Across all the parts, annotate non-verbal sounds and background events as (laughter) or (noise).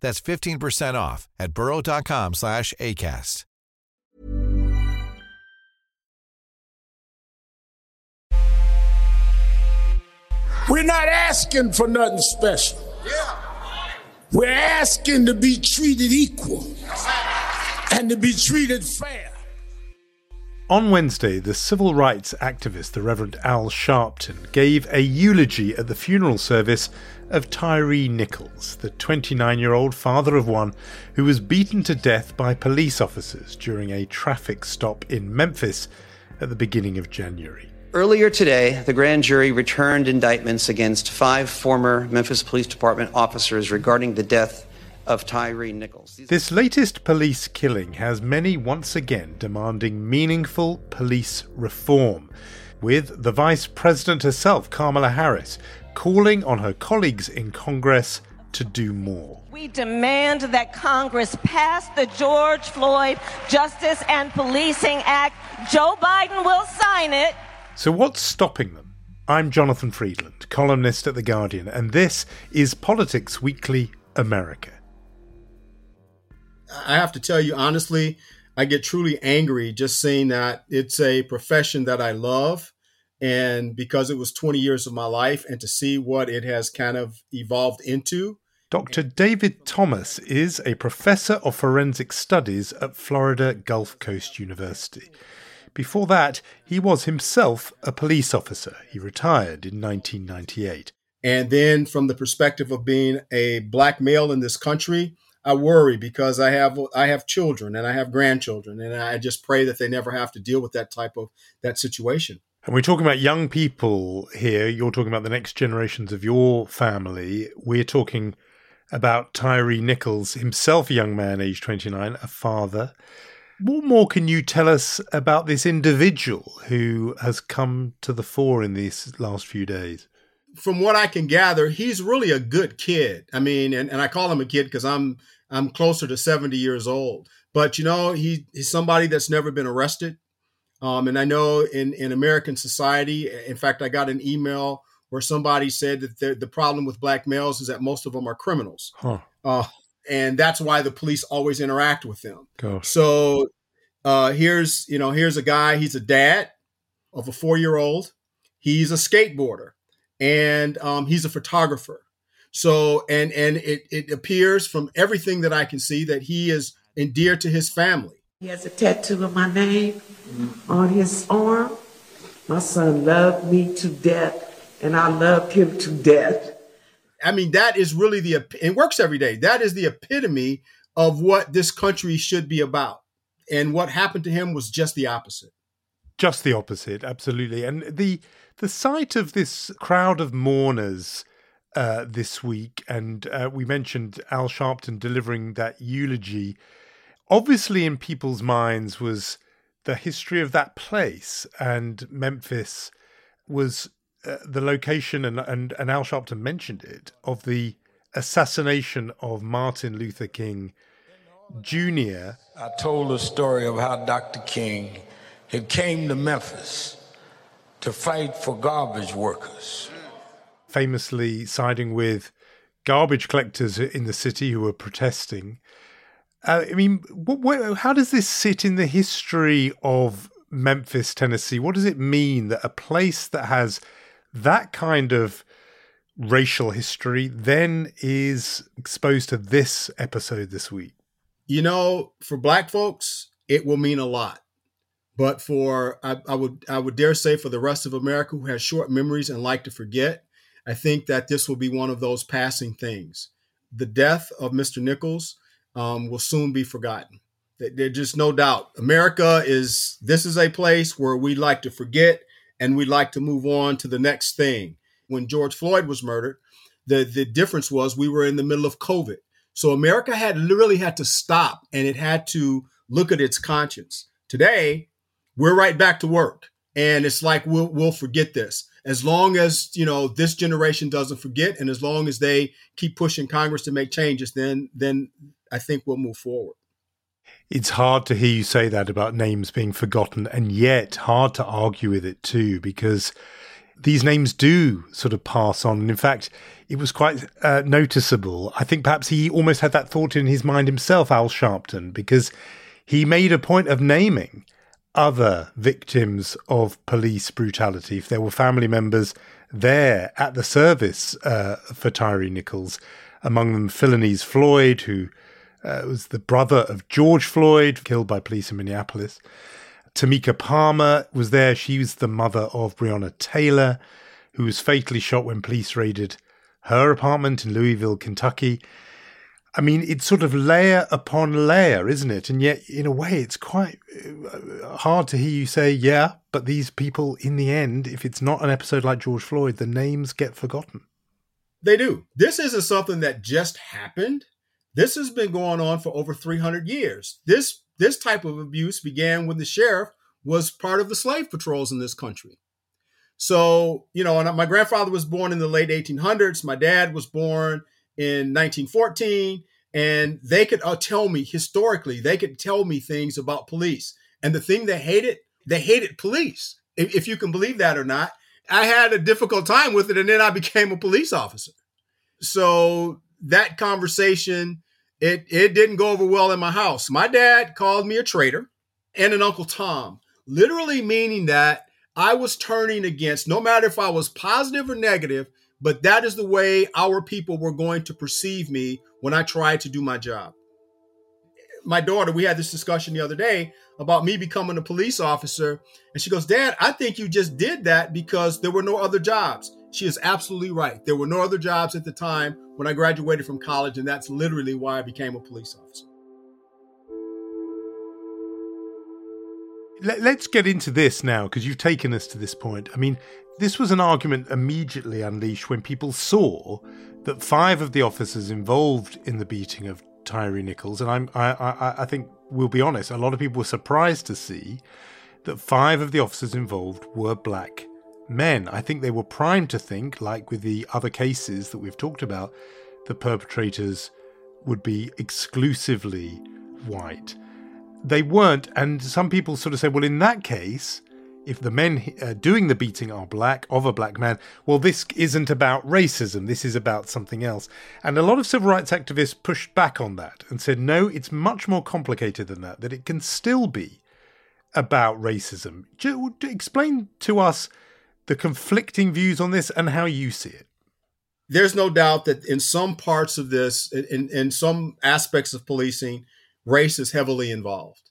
That's 15% off at burrow.com slash ACAST. We're not asking for nothing special. We're asking to be treated equal and to be treated fair. On Wednesday, the civil rights activist, the Reverend Al Sharpton, gave a eulogy at the funeral service of Tyre Nichols, the 29 year old father of one who was beaten to death by police officers during a traffic stop in Memphis at the beginning of January. Earlier today, the grand jury returned indictments against five former Memphis Police Department officers regarding the death of Tyre Nichols. This latest police killing has many once again demanding meaningful police reform, with the Vice President herself, Kamala Harris, calling on her colleagues in Congress to do more. We demand that Congress pass the George Floyd Justice and Policing Act. Joe Biden will sign it. So, what's stopping them? I'm Jonathan Freedland, columnist at The Guardian, and this is Politics Weekly America. I have to tell you honestly, I get truly angry just seeing that it's a profession that I love. And because it was 20 years of my life, and to see what it has kind of evolved into. Dr. David Thomas is a professor of forensic studies at Florida Gulf Coast University. Before that, he was himself a police officer. He retired in 1998. And then, from the perspective of being a black male in this country, I worry because I have I have children and I have grandchildren, and I just pray that they never have to deal with that type of that situation. And we're talking about young people here. You're talking about the next generations of your family. We're talking about Tyre Nichols, himself a young man, age 29, a father. What more can you tell us about this individual who has come to the fore in these last few days? From what I can gather, he's really a good kid. I mean, and, and I call him a kid because I'm I'm closer to 70 years old. But you know, he, he's somebody that's never been arrested. Um, and I know in, in American society, in fact, I got an email where somebody said that the, the problem with black males is that most of them are criminals. Huh. Uh, and that's why the police always interact with them. Gosh. So uh, here's, you know, here's a guy, he's a dad of a four year old. He's a skateboarder and um, he's a photographer. So, and, and it, it appears from everything that I can see that he is endeared to his family. He has a tattoo of my name on his arm. My son loved me to death, and I loved him to death. I mean, that is really the, it works every day. That is the epitome of what this country should be about. And what happened to him was just the opposite. Just the opposite, absolutely. And the the sight of this crowd of mourners uh, this week, and uh, we mentioned Al Sharpton delivering that eulogy. Obviously, in people's minds was the history of that place, and Memphis was uh, the location, and, and and Al Sharpton mentioned it of the assassination of Martin Luther King Jr. I told the story of how Dr. King had came to Memphis to fight for garbage workers. Famously siding with garbage collectors in the city who were protesting. Uh, I mean, what, what, how does this sit in the history of Memphis, Tennessee? What does it mean that a place that has that kind of racial history then is exposed to this episode this week? You know, for black folks, it will mean a lot. But for I, I would I would dare say for the rest of America who has short memories and like to forget, I think that this will be one of those passing things. The death of Mr. Nichols um, will soon be forgotten. There's just no doubt. America is this is a place where we like to forget and we like to move on to the next thing. When George Floyd was murdered, the the difference was we were in the middle of COVID, so America had literally had to stop and it had to look at its conscience. Today, we're right back to work, and it's like we'll we'll forget this as long as you know this generation doesn't forget, and as long as they keep pushing Congress to make changes, then then I think we'll move forward. It's hard to hear you say that about names being forgotten, and yet hard to argue with it too, because these names do sort of pass on. And in fact, it was quite uh, noticeable. I think perhaps he almost had that thought in his mind himself, Al Sharpton, because he made a point of naming other victims of police brutality. If there were family members there at the service uh, for Tyre Nichols, among them Philonise Floyd, who uh, was the brother of George Floyd, killed by police in Minneapolis. Tamika Palmer was there. She was the mother of Breonna Taylor, who was fatally shot when police raided her apartment in Louisville, Kentucky. I mean, it's sort of layer upon layer, isn't it? And yet, in a way, it's quite uh, hard to hear you say, yeah, but these people, in the end, if it's not an episode like George Floyd, the names get forgotten. They do. This isn't something that just happened. This has been going on for over 300 years. This this type of abuse began when the sheriff was part of the slave patrols in this country. So, you know, and my grandfather was born in the late 1800s. My dad was born in 1914. And they could uh, tell me historically, they could tell me things about police. And the thing they hated, they hated police, if, if you can believe that or not. I had a difficult time with it. And then I became a police officer. So that conversation it it didn't go over well in my house. My dad called me a traitor and an Uncle Tom, literally meaning that I was turning against, no matter if I was positive or negative, but that is the way our people were going to perceive me when I tried to do my job. My daughter, we had this discussion the other day about me becoming a police officer, and she goes, Dad, I think you just did that because there were no other jobs. She is absolutely right. There were no other jobs at the time when I graduated from college, and that's literally why I became a police officer. Let's get into this now because you've taken us to this point. I mean, this was an argument immediately unleashed when people saw that five of the officers involved in the beating of Tyre Nichols, and I'm, I, I, I think we'll be honest, a lot of people were surprised to see that five of the officers involved were black men. I think they were primed to think, like with the other cases that we've talked about, the perpetrators would be exclusively white. They weren't, and some people sort of say, well, in that case, if the men uh, doing the beating are black, of a black man, well, this isn't about racism, this is about something else. And a lot of civil rights activists pushed back on that and said, no, it's much more complicated than that, that it can still be about racism. Explain to us the conflicting views on this and how you see it. There's no doubt that in some parts of this, in, in some aspects of policing, race is heavily involved.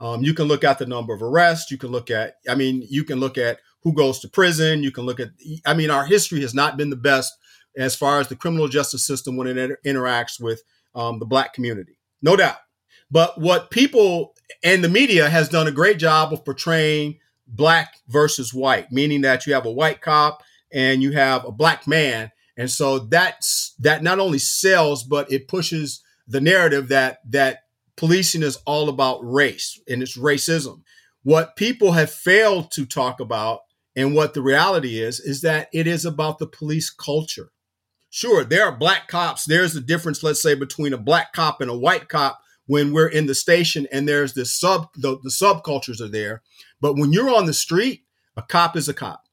Um, you can look at the number of arrests. You can look at, I mean, you can look at who goes to prison. You can look at, I mean, our history has not been the best as far as the criminal justice system when it inter- interacts with um, the black community. No doubt. But what people and the media has done a great job of portraying black versus white, meaning that you have a white cop and you have a black man. And so that's that not only sells, but it pushes the narrative that that policing is all about race and it's racism. What people have failed to talk about and what the reality is is that it is about the police culture. Sure, there are black cops. There's a difference, let's say, between a black cop and a white cop when we're in the station and there's this sub the, the subcultures are there. But when you're on the street, a cop is a cop.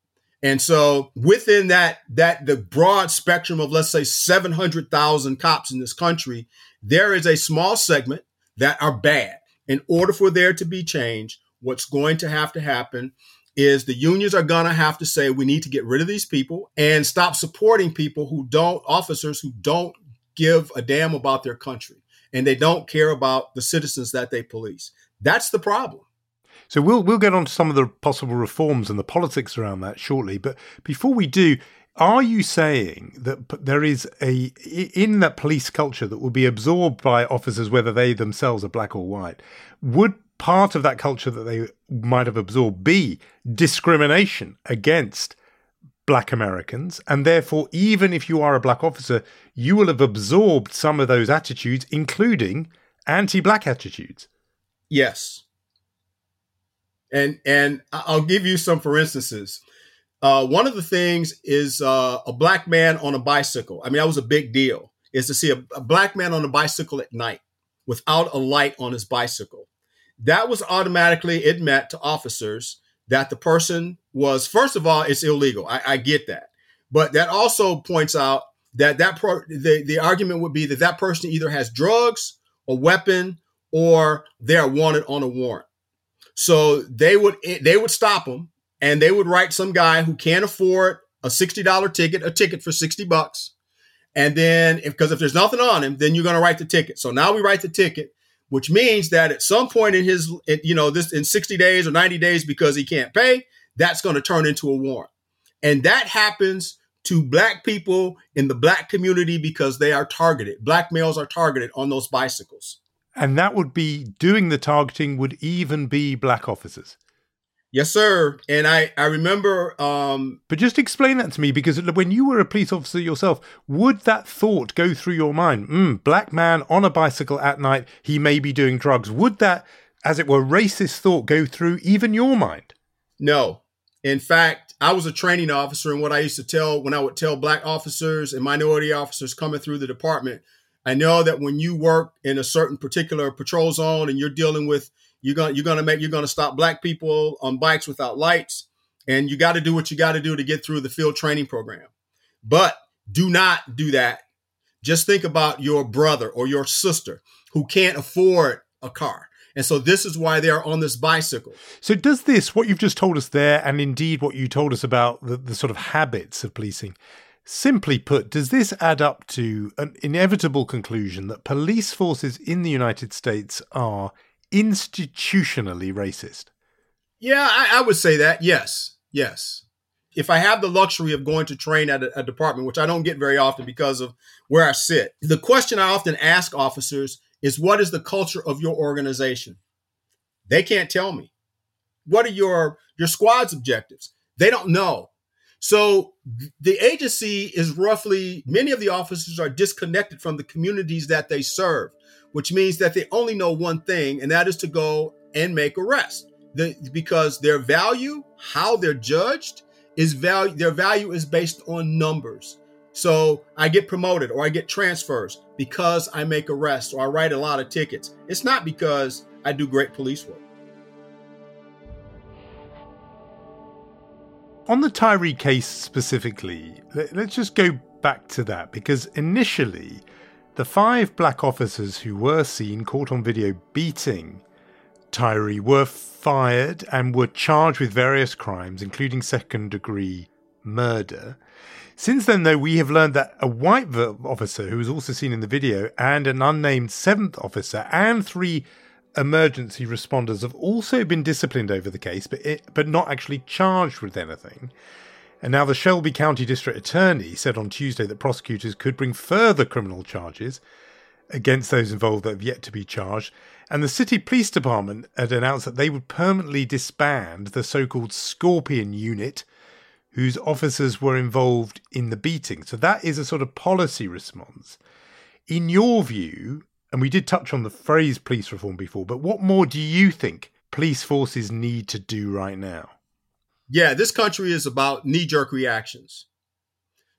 And so within that that the broad spectrum of let's say 700,000 cops in this country, there is a small segment that are bad. In order for there to be change, what's going to have to happen is the unions are going to have to say we need to get rid of these people and stop supporting people who don't officers who don't give a damn about their country. and they don't care about the citizens that they police. That's the problem. So we'll we'll get on to some of the possible reforms and the politics around that shortly. But before we do, are you saying that there is a in that police culture that will be absorbed by officers, whether they themselves are black or white? Would part of that culture that they might have absorbed be discrimination against black Americans? And therefore, even if you are a black officer, you will have absorbed some of those attitudes, including anti-black attitudes. Yes. And and I'll give you some for instances. Uh, one of the things is uh, a black man on a bicycle. I mean, that was a big deal. Is to see a, a black man on a bicycle at night without a light on his bicycle. That was automatically it meant to officers that the person was first of all it's illegal. I, I get that, but that also points out that that pro, the the argument would be that that person either has drugs, a weapon, or they are wanted on a warrant. So they would they would stop them and they would write some guy who can't afford a $60 ticket, a ticket for 60 bucks. And then, because if, if, there's nothing on him, then you're going to write the ticket. So now we write the ticket, which means that at some point in his, you know, this in 60 days or 90 days because he can't pay, that's going to turn into a warrant. And that happens to black people in the black community because they are targeted. Black males are targeted on those bicycles. And that would be doing the targeting would even be black officers. Yes, sir. And I, I remember. Um, but just explain that to me because when you were a police officer yourself, would that thought go through your mind? Mm, black man on a bicycle at night, he may be doing drugs. Would that, as it were, racist thought go through even your mind? No. In fact, I was a training officer, and what I used to tell when I would tell black officers and minority officers coming through the department, I know that when you work in a certain particular patrol zone and you're dealing with you're gonna you're gonna make you're gonna stop black people on bikes without lights, and you got to do what you got to do to get through the field training program. But do not do that. Just think about your brother or your sister who can't afford a car. And so this is why they are on this bicycle. So does this, what you've just told us there, and indeed what you told us about the, the sort of habits of policing, simply put, does this add up to an inevitable conclusion that police forces in the United States are institutionally racist? Yeah, I, I, would say that. Yes, yes. If I have the luxury of going to train at a, a, department, which I don't get very often because of where I sit, the question I often ask officers is, "What is the culture of your organization?" They can't tell me. What are your your squad's objectives? They don't know. So the agency is roughly many of the officers are disconnected from the communities that they serve which means that they only know one thing, and that is to go and make arrests. The, because their value, how they're judged, is value. Their value is based on numbers. So I get promoted or I get transfers because I make arrests or I write a lot of tickets. It's not because I do great police work. On the Tyre case specifically, let's just go back to that because initially the five black officers who were seen caught on video beating Tyre were fired and were charged with various crimes, including second degree murder. Since then, though, we have learned that a white officer who was also seen in the video and an unnamed seventh officer and three emergency responders have also been disciplined over the case, but it, but not actually charged with anything. And now the Shelby County District Attorney said on Tuesday that prosecutors could bring further criminal charges against those involved that have yet to be charged. And the City Police Department had announced that they would permanently disband the so called Scorpion Unit, whose officers were involved in the beating. So that is a sort of policy response. In your view, and we did touch on the phrase police reform before, but what more do you think police forces need to do right now? Yeah, this country is about knee jerk reactions.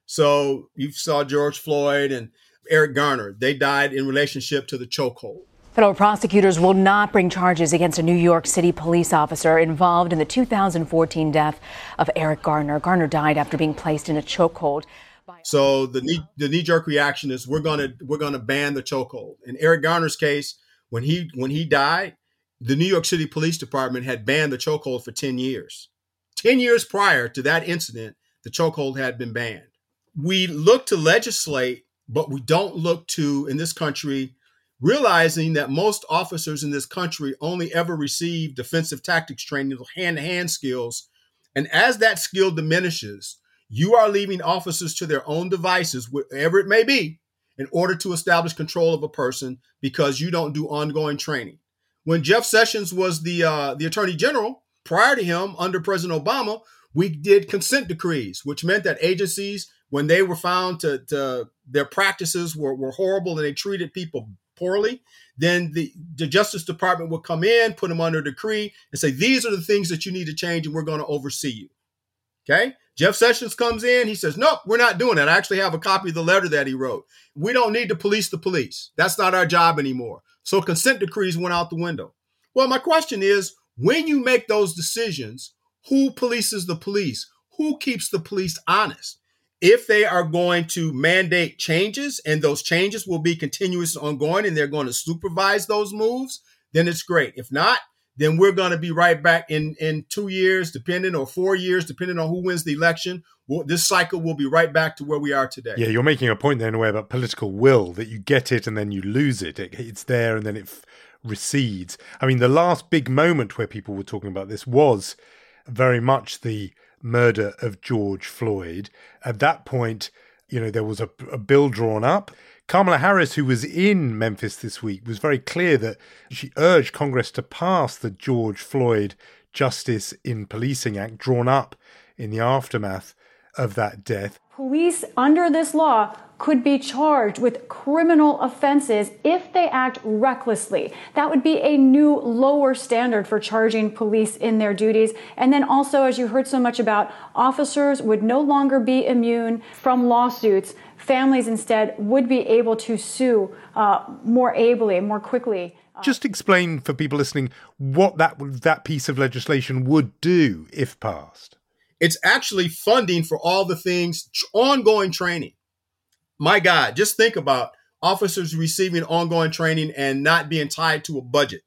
So you saw George Floyd and Eric Garner. They died in relationship to the chokehold. Federal prosecutors will not bring charges against a New York City police officer involved in the 2014 death of Eric Garner. Garner died after being placed in a chokehold. So the knee the knee jerk reaction is we're gonna we're gonna ban the chokehold. In Eric Garner's case, when he when he died, the New York City Police Department had banned the chokehold for 10 years. 10 years prior to that incident, the chokehold had been banned. We look to legislate, but we don't look to, in this country, realizing that most officers in this country only ever receive defensive tactics training, hand to hand skills. And as that skill diminishes, you are leaving officers to their own devices, whatever it may be, in order to establish control of a person because you don't do ongoing training. When Jeff Sessions was the uh, the Attorney General, prior to him, under President Obama, we did consent decrees, which meant that agencies, when they were found to, to their practices were, were horrible and they treated people poorly, then the, the Justice Department would come in, put them under decree, and say, these are the things that you need to change, and we're going to oversee you. Okay? Jeff Sessions comes in, he says, Nope, we're not doing that. I actually have a copy of the letter that he wrote. We don't need to police the police. That's not our job anymore. So consent decrees went out the window. Well, my question is when you make those decisions, who polices the police? Who keeps the police honest? If they are going to mandate changes and those changes will be continuous ongoing and they're going to supervise those moves, then it's great. If not, then we're going to be right back in in two years, depending or four years, depending on who wins the election. Well, this cycle will be right back to where we are today. Yeah, you're making a point there in a way about political will that you get it and then you lose it. it it's there and then it f- recedes. I mean, the last big moment where people were talking about this was very much the murder of George Floyd. At that point, you know, there was a, a bill drawn up Kamala Harris, who was in Memphis this week, was very clear that she urged Congress to pass the George Floyd Justice in Policing Act drawn up in the aftermath of that death. Police under this law could be charged with criminal offenses if they act recklessly. That would be a new lower standard for charging police in their duties. And then also, as you heard so much about, officers would no longer be immune from lawsuits families instead would be able to sue uh, more ably, more quickly. Just explain for people listening what that that piece of legislation would do if passed. It's actually funding for all the things ongoing training. My God, just think about officers receiving ongoing training and not being tied to a budget.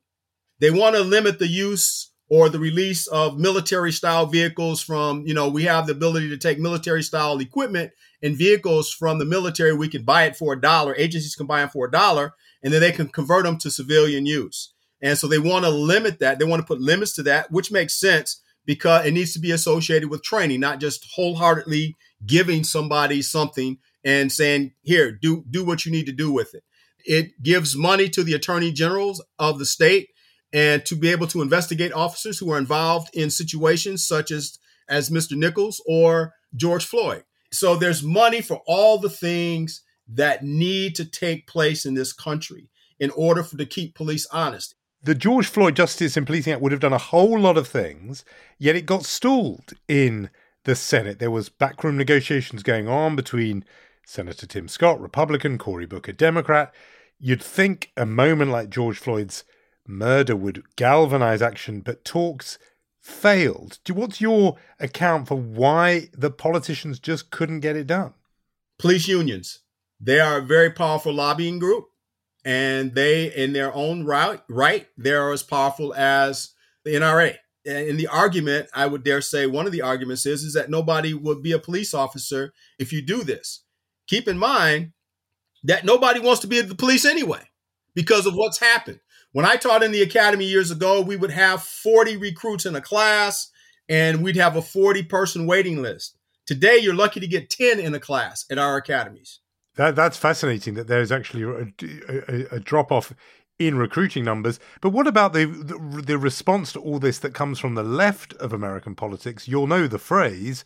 They want to limit the use or the release of military style vehicles from, you know, we have the ability to take military style equipment and vehicles from the military. We can buy it for a dollar. Agencies can buy them for a dollar and then they can convert them to civilian use. And so they want to limit that. They want to put limits to that, which makes sense because it needs to be associated with training, not just wholeheartedly giving somebody something and saying, here, do, do what you need to do with it. It gives money to the attorney generals of the state and to be able to investigate officers who are involved in situations such as as Mr. Nichols or George Floyd. So there's money for all the things that need to take place in this country in order for to keep police honest. The George Floyd Justice and Policing Act would have done a whole lot of things, yet it got stalled in the Senate. There was backroom negotiations going on between Senator Tim Scott, Republican, Cory Booker, Democrat. You'd think a moment like George Floyd's murder would galvanize action, but talks failed. What's your account for why the politicians just couldn't get it done? Police unions. They are a very powerful lobbying group, and they, in their own right, right, they're as powerful as the NRA. And in the argument, I would dare say one of the arguments is, is that nobody would be a police officer if you do this. Keep in mind that nobody wants to be the police anyway because of what's happened. When I taught in the academy years ago, we would have 40 recruits in a class and we'd have a 40 person waiting list. Today, you're lucky to get 10 in a class at our academies. That, that's fascinating that there's actually a, a, a drop off in recruiting numbers. But what about the, the, the response to all this that comes from the left of American politics? You'll know the phrase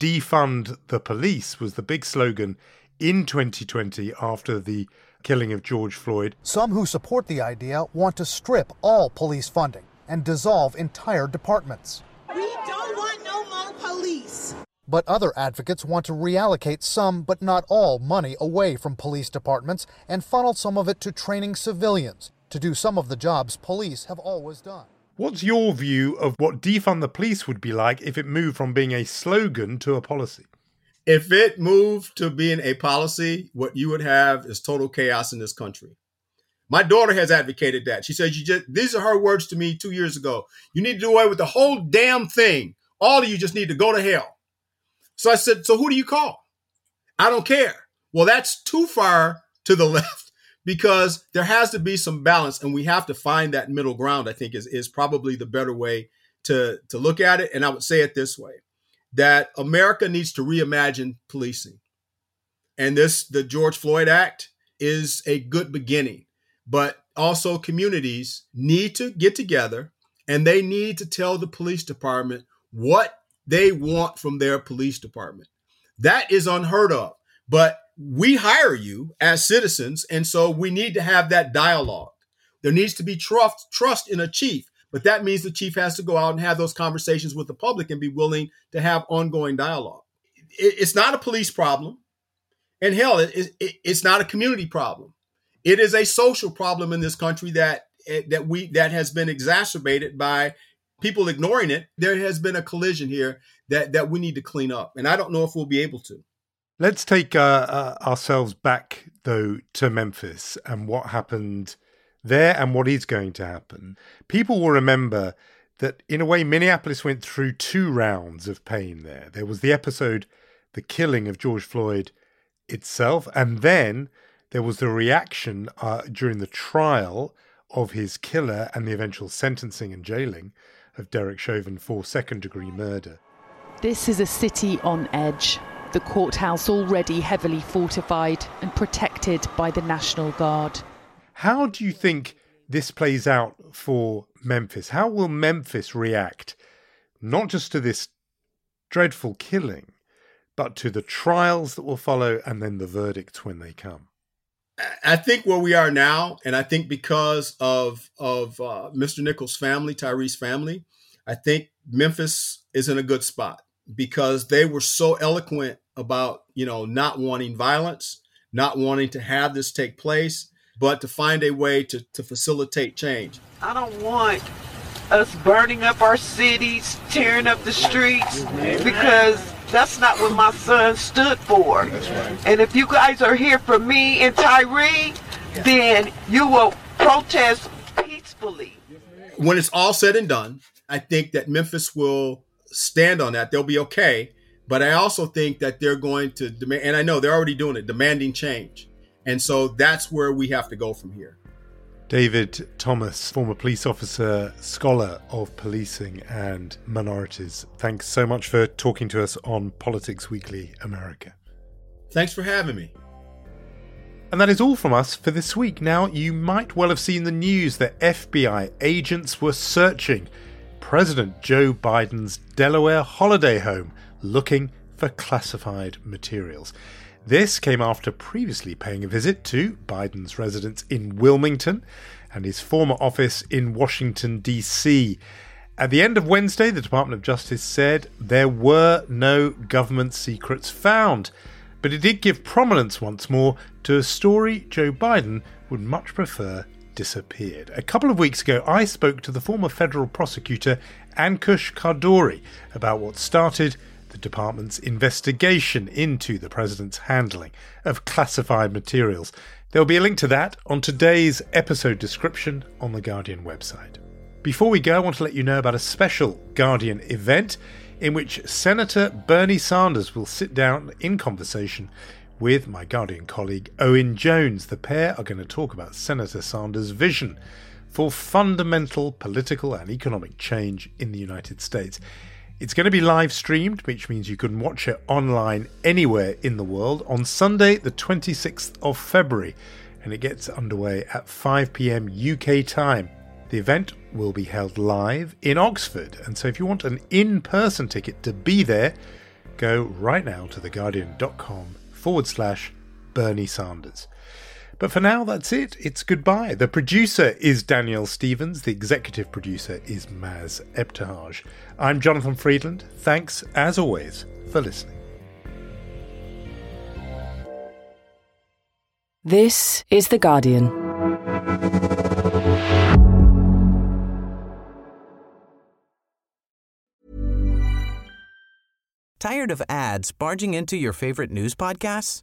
defund the police was the big slogan in 2020 after the killing of George Floyd. Some who support the idea want to strip all police funding and dissolve entire departments. We don't want no more police. But other advocates want to reallocate some, but not all, money away from police departments and funnel some of it to training civilians to do some of the jobs police have always done. What's your view of what defund the police would be like if it moved from being a slogan to a policy? If it moved to being a policy, what you would have is total chaos in this country. My daughter has advocated that. She says, "You just these are her words to me two years ago. You need to do away with the whole damn thing. All of you just need to go to hell." So I said, "So who do you call?" I don't care. Well, that's too far to the (laughs) left because there has to be some balance and we have to find that middle ground i think is, is probably the better way to, to look at it and i would say it this way that america needs to reimagine policing and this the george floyd act is a good beginning but also communities need to get together and they need to tell the police department what they want from their police department that is unheard of but we hire you as citizens, and so we need to have that dialogue. There needs to be trust trust in a chief, but that means the chief has to go out and have those conversations with the public and be willing to have ongoing dialogue. It, it's not a police problem, and hell, it, it, it's not a community problem. It is a social problem in this country that eh, that we that has been exacerbated by people ignoring it. There has been a collision here that that we need to clean up, and I don't know if we'll be able to. Let's take uh, uh, ourselves back, though, to Memphis and what happened there and what is going to happen. People will remember that, in a way, Minneapolis went through two rounds of pain there. There was the episode, the killing of George Floyd itself, and then there was the reaction uh, during the trial of his killer and the eventual sentencing and jailing of Derek Chauvin for second degree murder. This is a city on edge the courthouse already heavily fortified and protected by the National Guard. How do you think this plays out for Memphis? How will Memphis react, not just to this dreadful killing, but to the trials that will follow and then the verdicts when they come? I think where we are now, and I think because of of uh, Mr. Nichols' family, Tyre's family, I think Memphis is in a good spot because they were so eloquent about, you know, not wanting violence, not wanting to have this take place, but to find a way to, to facilitate change. I don't want us burning up our cities, tearing up the streets, because that's not what my son stood for. And if you guys are here for me and Tyre, then you will protest peacefully. When it's all said and done, I think that Memphis will stand on that. They'll be okay. But I also think that they're going to demand, and I know they're already doing it, demanding change. And so that's where we have to go from here. David Thomas, former police officer, scholar of policing and minorities. Thanks so much for talking to us on Politics Weekly America. Thanks for having me. And that is all from us for this week. Now, you might well have seen the news that FBI agents were searching President Joe Biden's Delaware holiday home looking for classified materials. This came after previously paying a visit to Biden's residence in Wilmington and his former office in Washington, D.C. At the end of Wednesday, the Department of Justice said there were no government secrets found, but it did give prominence once more to a story Joe Biden would much prefer disappeared. A couple of weeks ago, I spoke to the former federal prosecutor Ankush Khardori about what started the department's investigation into the president's handling of classified materials. There'll be a link to that on today's episode description on the Guardian website. Before we go, I want to let you know about a special Guardian event in which Senator Bernie Sanders will sit down in conversation with my Guardian colleague Owen Jones. The pair are going to talk about Senator Sanders' vision for fundamental political and economic change in the United States. It's going to be live streamed, which means you can watch it online anywhere in the world on Sunday, the 26th of February, and it gets underway at 5 pm UK time. The event will be held live in Oxford, and so if you want an in person ticket to be there, go right now to theguardian.com forward slash Bernie Sanders. But for now, that's it. It's goodbye. The producer is Danielle Stevens. The executive producer is Maz Ebtehaj. I'm Jonathan Freedland. Thanks, as always, for listening. This is The Guardian. Tired of ads barging into your favorite news podcasts?